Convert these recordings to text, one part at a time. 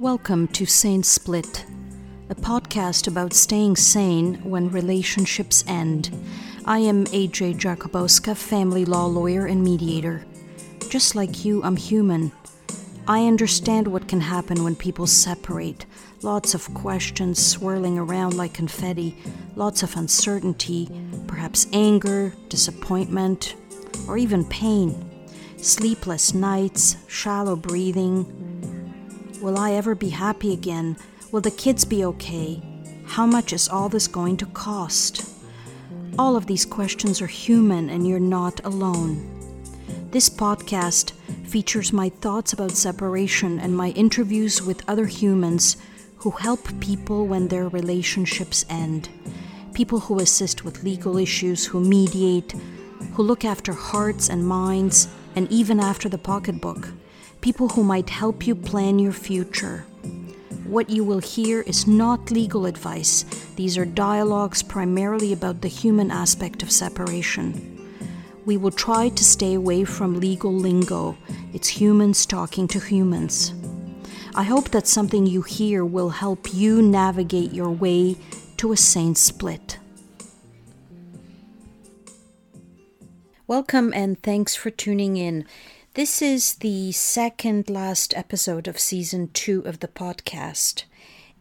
Welcome to Sane Split, a podcast about staying sane when relationships end. I am AJ Jakubowska, family law lawyer and mediator. Just like you, I'm human. I understand what can happen when people separate. Lots of questions swirling around like confetti, lots of uncertainty, perhaps anger, disappointment, or even pain. Sleepless nights, shallow breathing. Will I ever be happy again? Will the kids be okay? How much is all this going to cost? All of these questions are human, and you're not alone. This podcast features my thoughts about separation and my interviews with other humans who help people when their relationships end. People who assist with legal issues, who mediate, who look after hearts and minds, and even after the pocketbook. People who might help you plan your future. What you will hear is not legal advice. These are dialogues primarily about the human aspect of separation. We will try to stay away from legal lingo. It's humans talking to humans. I hope that something you hear will help you navigate your way to a sane split. Welcome and thanks for tuning in. This is the second last episode of season two of the podcast,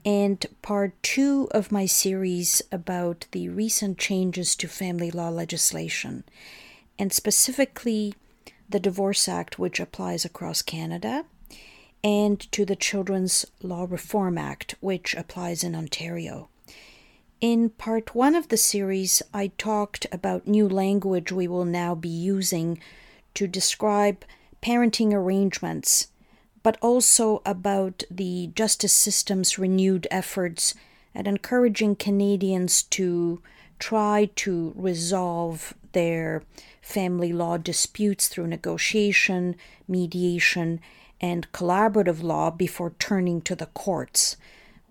and part two of my series about the recent changes to family law legislation, and specifically the Divorce Act, which applies across Canada, and to the Children's Law Reform Act, which applies in Ontario. In part one of the series, I talked about new language we will now be using to describe parenting arrangements, but also about the justice system's renewed efforts at encouraging Canadians to try to resolve their family law disputes through negotiation, mediation, and collaborative law before turning to the courts,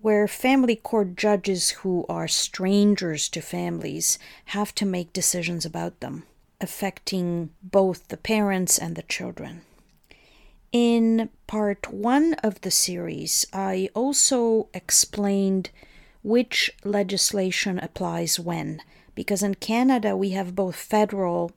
where family court judges who are strangers to families have to make decisions about them affecting both the parents and the children. In part one of the series, I also explained which legislation applies when, because in Canada we have both federal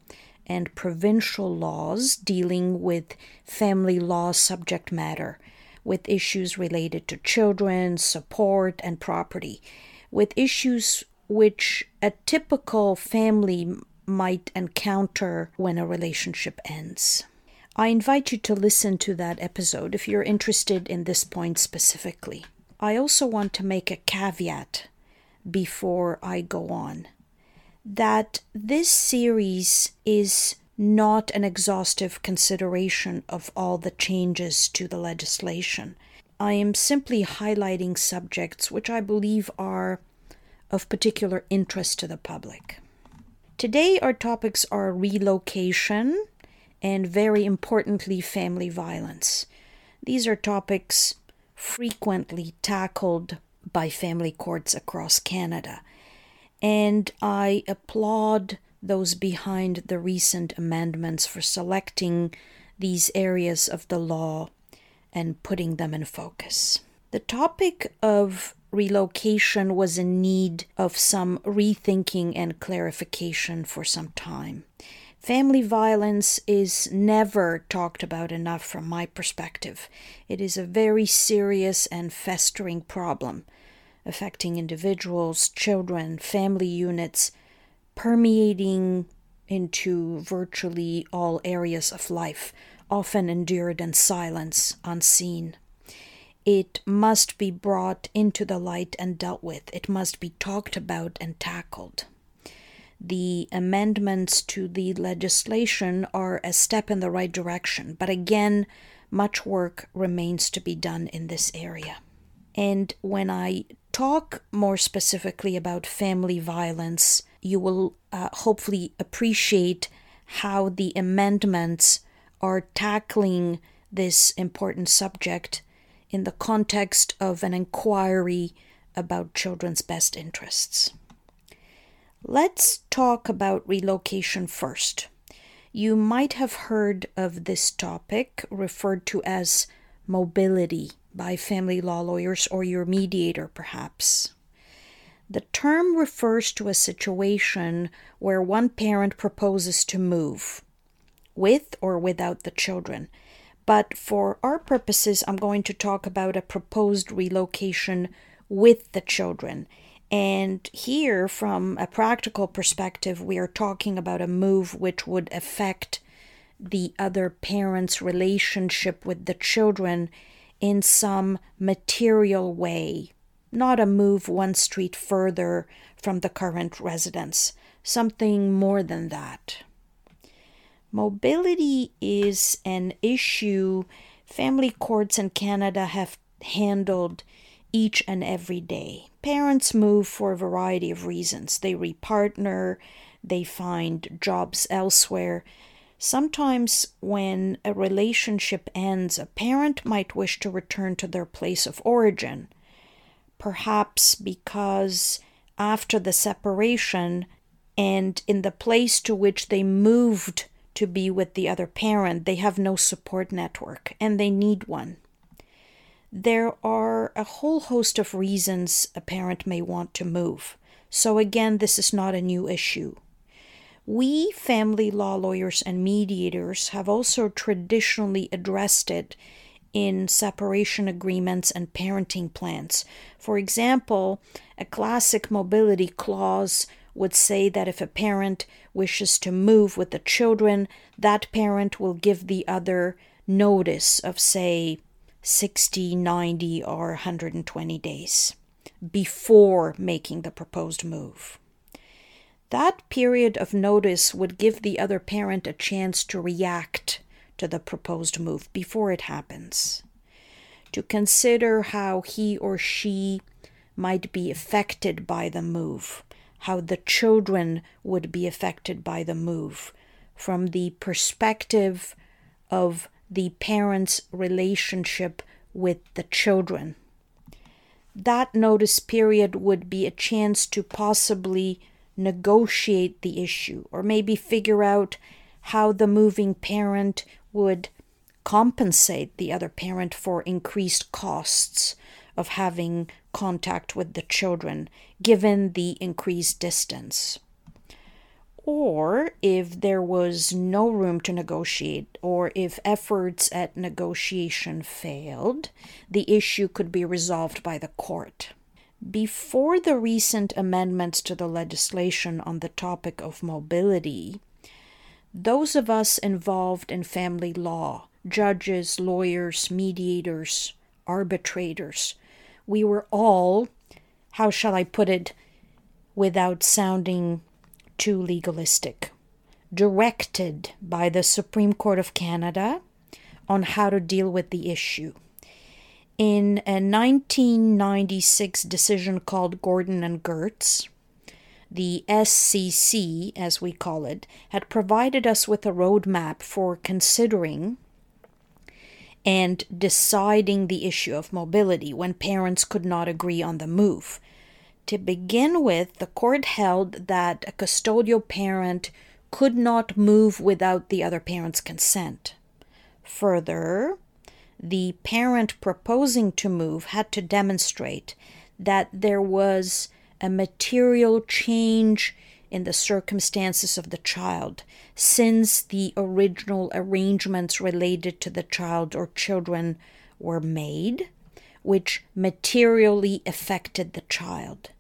and provincial laws dealing with family law subject matter, with issues related to children, support, and property, with issues which a typical family might encounter when a relationship ends. I invite you to listen to that episode if you're interested in this point specifically. I also want to make a caveat before I go on that this series is not an exhaustive consideration of all the changes to the legislation. I am simply highlighting subjects which I believe are of particular interest to the public. Today, our topics are relocation and, very importantly, family violence. These are topics frequently tackled by family courts across Canada, and I applaud those behind the recent amendments for selecting these areas of the law and putting them in focus. The topic of relocation was in need of some rethinking and clarification for some time. Family violence is never talked about enough from my perspective. It is a very serious and festering problem affecting individuals, children, family units, permeating into virtually all areas of life, often endured in silence, unseen it must be brought into the light and dealt with. It must be talked about and tackled. The amendments to the legislation are a step in the right direction, but again, much work remains to be done in this area. And when I talk more specifically about family violence, you will uh, hopefully appreciate how the amendments are tackling this important subject in the context of an inquiry about children's best interests. Let's talk about relocation first. You might have heard of this topic referred to as mobility by family law lawyers or your mediator, perhaps. The term refers to a situation where one parent proposes to move, with or without the children. But for our purposes, I'm going to talk about a proposed relocation with the children. And here, from a practical perspective, we are talking about a move which would affect the other parent's relationship with the children in some material way, not a move one street further from the current residence, something more than that. Mobility is an issue family courts in Canada have handled each and every day. Parents move for a variety of reasons. They repartner, they find jobs elsewhere. Sometimes, when a relationship ends, a parent might wish to return to their place of origin, perhaps because after the separation and in the place to which they moved to be with the other parent, they have no support network and they need one. There are a whole host of reasons a parent may want to move. So, again, this is not a new issue. We, family law lawyers and mediators, have also traditionally addressed it in separation agreements and parenting plans. For example, a classic mobility clause would say that if a parent wishes to move with the children, that parent will give the other notice of, say, 60, 90, or 120 days before making the proposed move. That period of notice would give the other parent a chance to react to the proposed move before it happens, to consider how he or she might be affected by the move, how the children would be affected by the move from the perspective of the parents' relationship with the children. That notice period would be a chance to possibly negotiate the issue or maybe figure out how the moving parent would compensate the other parent for increased costs of having contact with the children given the increased distance. Or if there was no room to negotiate, or if efforts at negotiation failed, the issue could be resolved by the court. Before the recent amendments to the legislation on the topic of mobility, those of us involved in family law, judges, lawyers, mediators, arbitrators, we were all, how shall I put it, without sounding too legalistic, directed by the Supreme Court of Canada on how to deal with the issue. In a 1996 decision called Gordon and Goertz, the SCC, as we call it, had provided us with a roadmap for considering and deciding the issue of mobility when parents could not agree on the move. To begin with, the court held that a custodial parent could not move without the other parent's consent. Further, the parent proposing to move had to demonstrate that there was a material change in the circumstances of the child since the original arrangements related to the child or children were made, which materially affected the child,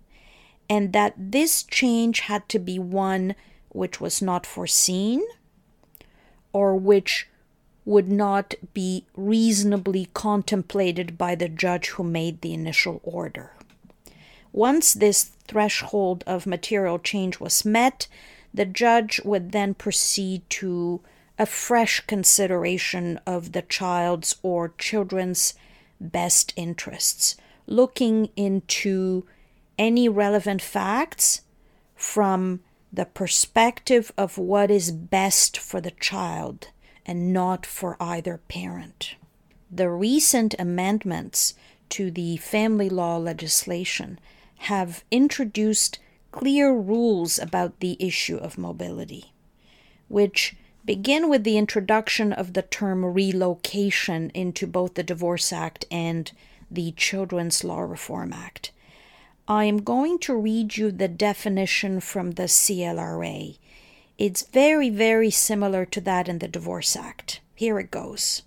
and that this change had to be one which was not foreseen or which would not be reasonably contemplated by the judge who made the initial order. Once this threshold of material change was met, the judge would then proceed to a fresh consideration of the child's or children's best interests, looking into any relevant facts from the perspective of what is best for the child and not for either parent. The recent amendments to the family law legislation have introduced clear rules about the issue of mobility, which begin with the introduction of the term relocation into both the Divorce Act and the Children's Law Reform Act. I am going to read you the definition from the CLRA. It's very, very similar to that in the Divorce Act. Here it goes.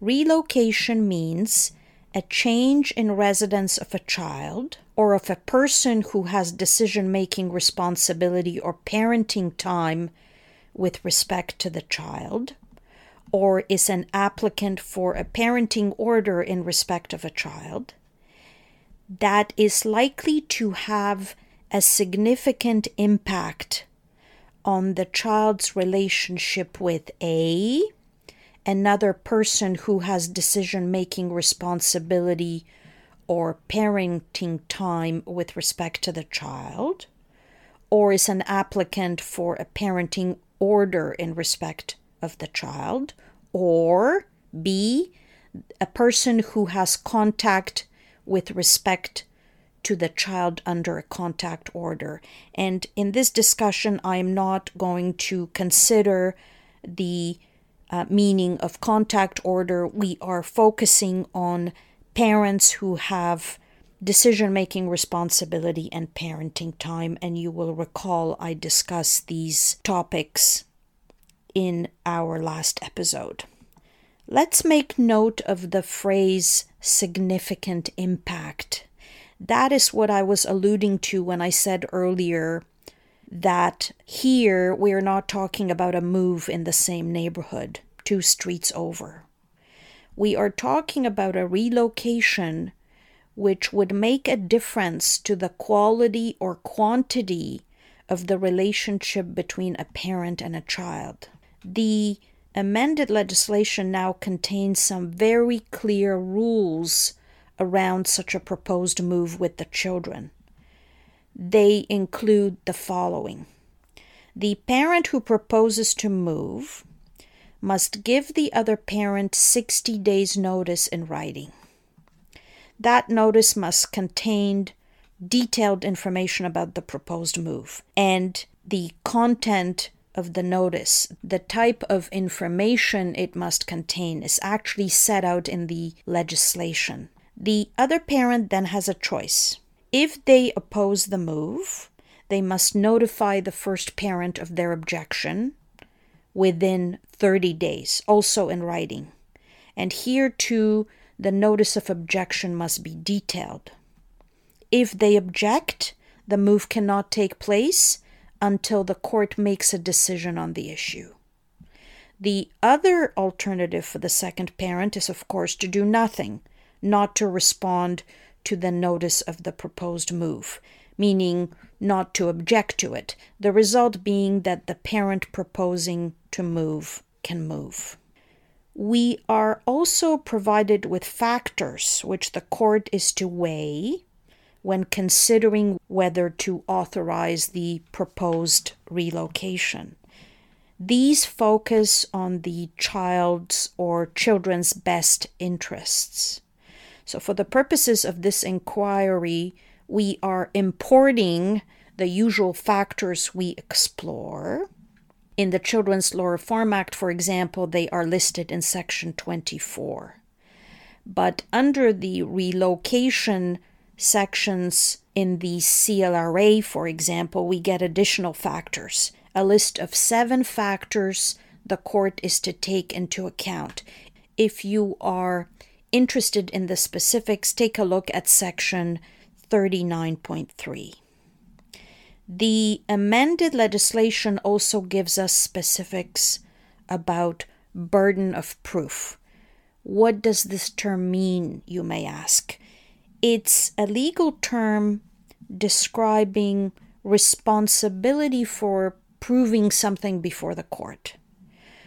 Relocation means a change in residence of a child or of a person who has decision making responsibility or parenting time with respect to the child, or is an applicant for a parenting order in respect of a child, that is likely to have a significant impact on the child's relationship with A, another person who has decision making responsibility or parenting time with respect to the child, or is an applicant for a parenting order in respect of the child, or B, a person who has contact with respect to the child under a contact order. And in this discussion, I am not going to consider the uh, meaning of contact order. We are focusing on parents who have decision making responsibility and parenting time. And you will recall I discussed these topics in our last episode. Let's make note of the phrase significant impact. That is what I was alluding to when I said earlier that here we're not talking about a move in the same neighborhood, two streets over. We are talking about a relocation which would make a difference to the quality or quantity of the relationship between a parent and a child. The amended legislation now contains some very clear rules around such a proposed move with the children. They include the following The parent who proposes to move must give the other parent 60 days' notice in writing. That notice must contain detailed information about the proposed move and the content of the notice, the type of information it must contain, is actually set out in the legislation. The other parent then has a choice. If they oppose the move, they must notify the first parent of their objection within 30 days, also in writing. And here too, the notice of objection must be detailed. If they object, the move cannot take place until the court makes a decision on the issue. The other alternative for the second parent is, of course, to do nothing, not to respond to the notice of the proposed move, meaning not to object to it, the result being that the parent proposing to move can move. We are also provided with factors which the court is to weigh when considering whether to authorize the proposed relocation. These focus on the child's or children's best interests. So, for the purposes of this inquiry, we are importing the usual factors we explore. In the Children's Law Reform Act, for example, they are listed in Section 24. But under the relocation sections in the CLRA, for example, we get additional factors. A list of seven factors the court is to take into account. If you are interested in the specifics, take a look at section 39.3. The amended legislation also gives us specifics about burden of proof. What does this term mean, you may ask? It's a legal term describing responsibility for proving something before the court.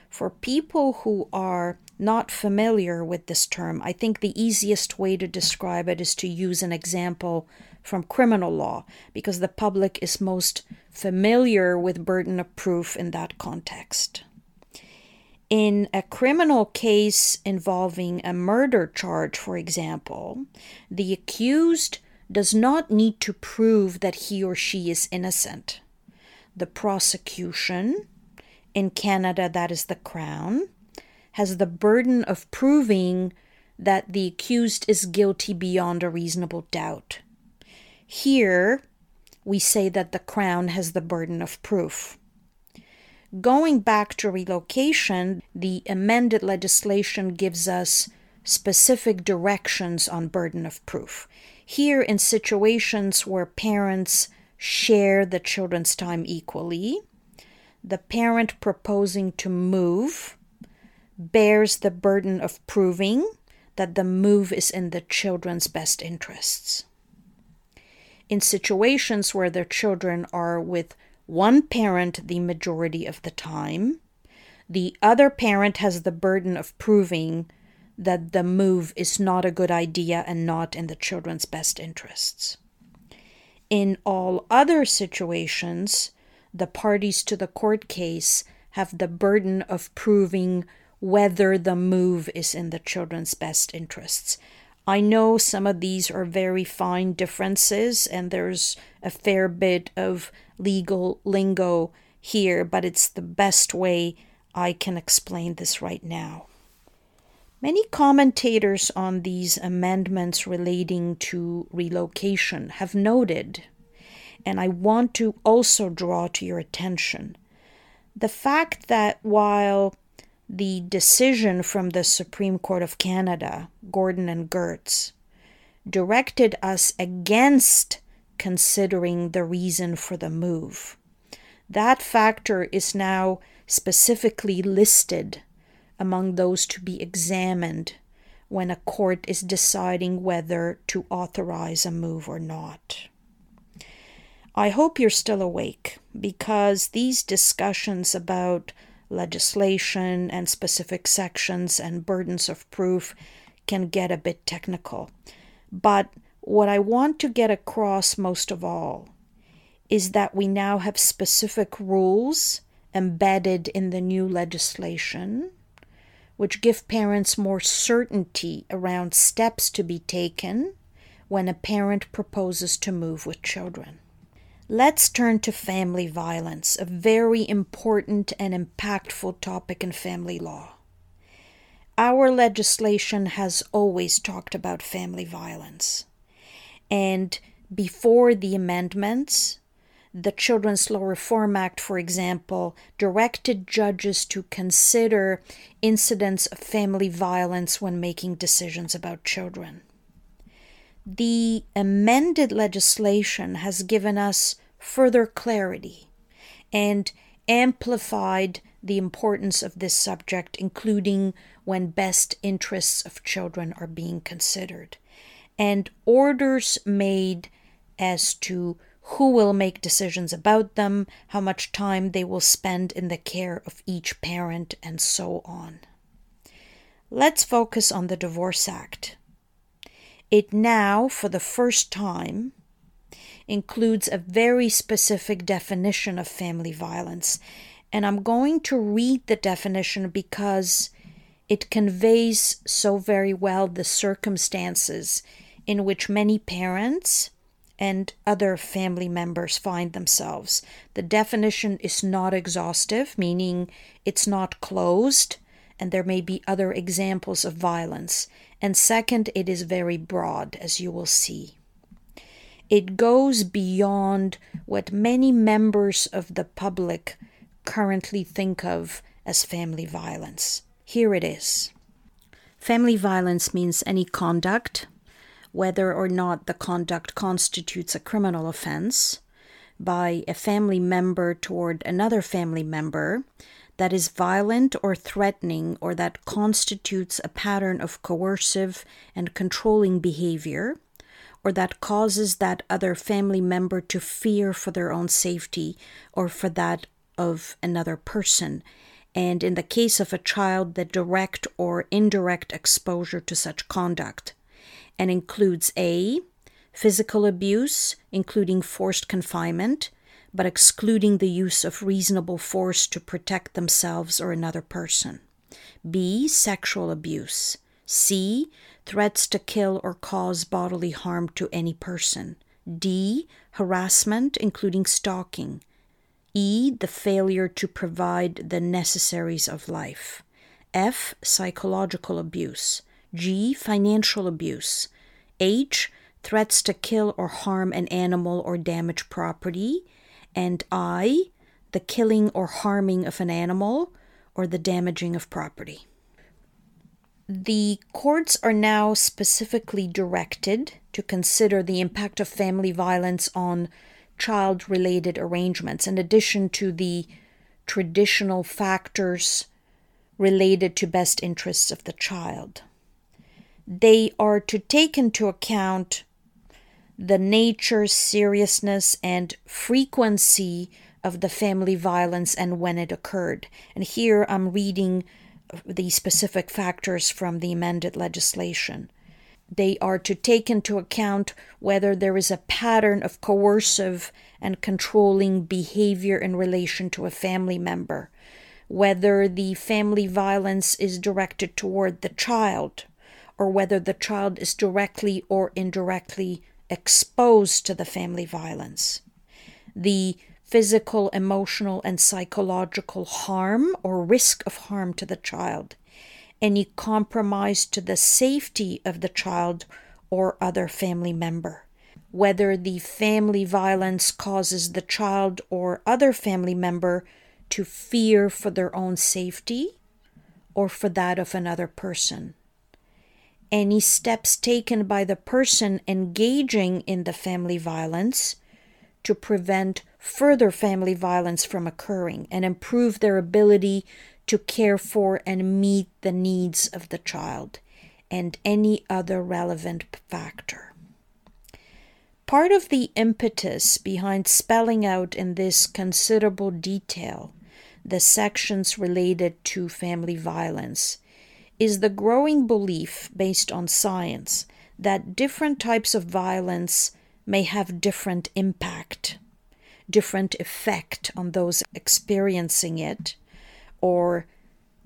For people who are not familiar with this term, I think the easiest way to describe it is to use an example from criminal law because the public is most familiar with burden of proof in that context. In a criminal case involving a murder charge, for example, the accused does not need to prove that he or she is innocent. The prosecution in Canada, that is the Crown, has the burden of proving that the accused is guilty beyond a reasonable doubt. Here, we say that the Crown has the burden of proof. Going back to relocation, the amended legislation gives us specific directions on burden of proof. Here, in situations where parents share the children's time equally, the parent proposing to move bears the burden of proving that the move is in the children's best interests. In situations where their children are with one parent the majority of the time, the other parent has the burden of proving that the move is not a good idea and not in the children's best interests. In all other situations, the parties to the court case have the burden of proving whether the move is in the children's best interests. I know some of these are very fine differences, and there's a fair bit of legal lingo here, but it's the best way I can explain this right now. Many commentators on these amendments relating to relocation have noted, and I want to also draw to your attention, the fact that while the decision from the Supreme Court of Canada, Gordon and Goertz, directed us against considering the reason for the move. That factor is now specifically listed among those to be examined when a court is deciding whether to authorize a move or not. I hope you're still awake because these discussions about legislation and specific sections and burdens of proof can get a bit technical. But what I want to get across most of all is that we now have specific rules embedded in the new legislation which give parents more certainty around steps to be taken when a parent proposes to move with children. Let's turn to family violence, a very important and impactful topic in family law. Our legislation has always talked about family violence. And before the amendments, the Children's Law Reform Act, for example, directed judges to consider incidents of family violence when making decisions about children. The amended legislation has given us further clarity and amplified the importance of this subject, including when best interests of children are being considered, and orders made as to who will make decisions about them, how much time they will spend in the care of each parent, and so on. Let's focus on the Divorce Act. It now, for the first time, includes a very specific definition of family violence. And I'm going to read the definition because it conveys so very well the circumstances in which many parents and other family members find themselves. The definition is not exhaustive, meaning it's not closed, and there may be other examples of violence. And second, it is very broad, as you will see. It goes beyond what many members of the public currently think of as family violence. Here it is. Family violence means any conduct whether or not the conduct constitutes a criminal offense by a family member toward another family member that is violent or threatening or that constitutes a pattern of coercive and controlling behavior or that causes that other family member to fear for their own safety or for that of another person. And in the case of a child, the direct or indirect exposure to such conduct and includes A. Physical abuse, including forced confinement, but excluding the use of reasonable force to protect themselves or another person. B. Sexual abuse. C. Threats to kill or cause bodily harm to any person. D. Harassment, including stalking. E. The failure to provide the necessaries of life. F. Psychological abuse. G. Financial abuse. H. Threats to kill or harm an animal or damage property. And I. The killing or harming of an animal or the damaging of property. The courts are now specifically directed to consider the impact of family violence on child related arrangements, in addition to the traditional factors related to best interests of the child. They are to take into account the nature, seriousness, and frequency of the family violence and when it occurred. And here I'm reading the specific factors from the amended legislation. They are to take into account whether there is a pattern of coercive and controlling behavior in relation to a family member, whether the family violence is directed toward the child, or whether the child is directly or indirectly exposed to the family violence. The physical, emotional, and psychological harm or risk of harm to the child, any compromise to the safety of the child or other family member, whether the family violence causes the child or other family member to fear for their own safety or for that of another person. Any steps taken by the person engaging in the family violence to prevent further family violence from occurring and improve their ability to care for and meet the needs of the child and any other relevant factor. Part of the impetus behind spelling out in this considerable detail the sections related to family violence is the growing belief based on science that different types of violence may have different impact, different effect on those experiencing it or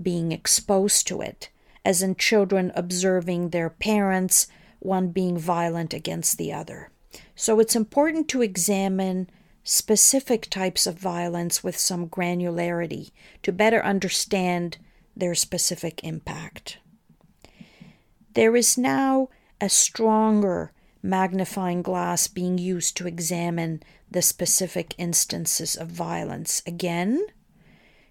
being exposed to it, as in children observing their parents, one being violent against the other. So it's important to examine specific types of violence with some granularity to better understand their specific impact. There is now a stronger magnifying glass being used to examine the specific instances of violence. Again,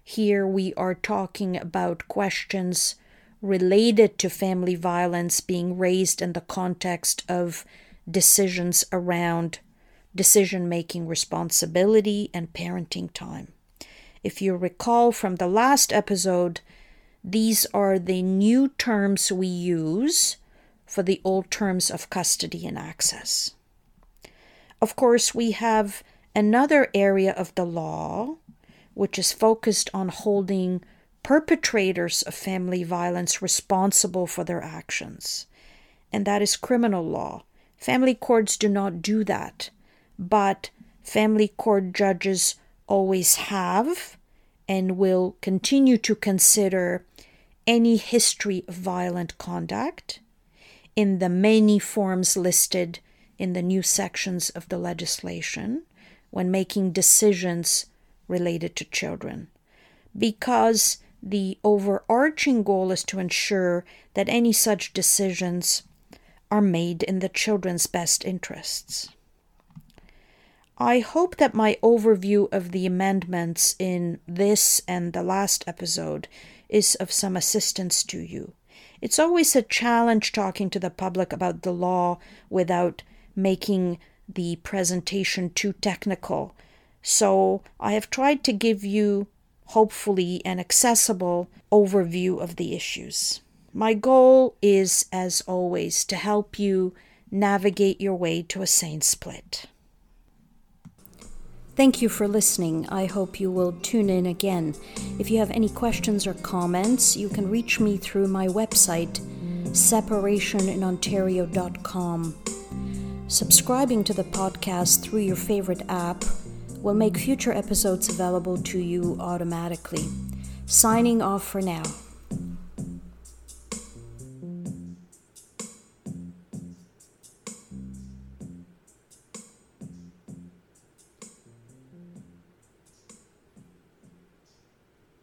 here we are talking about questions related to family violence being raised in the context of decisions around decision making responsibility and parenting time. If you recall from the last episode, these are the new terms we use for the old terms of custody and access. Of course, we have another area of the law which is focused on holding perpetrators of family violence responsible for their actions, and that is criminal law. Family courts do not do that, but family court judges always have and will continue to consider any history of violent conduct in the many forms listed in the new sections of the legislation when making decisions related to children. Because the overarching goal is to ensure that any such decisions are made in the children's best interests. I hope that my overview of the amendments in this and the last episode is of some assistance to you. It's always a challenge talking to the public about the law without making the presentation too technical. So I have tried to give you, hopefully, an accessible overview of the issues. My goal is, as always, to help you navigate your way to a sane split. Thank you for listening. I hope you will tune in again. If you have any questions or comments, you can reach me through my website, separationinontario.com. Subscribing to the podcast through your favorite app will make future episodes available to you automatically. Signing off for now.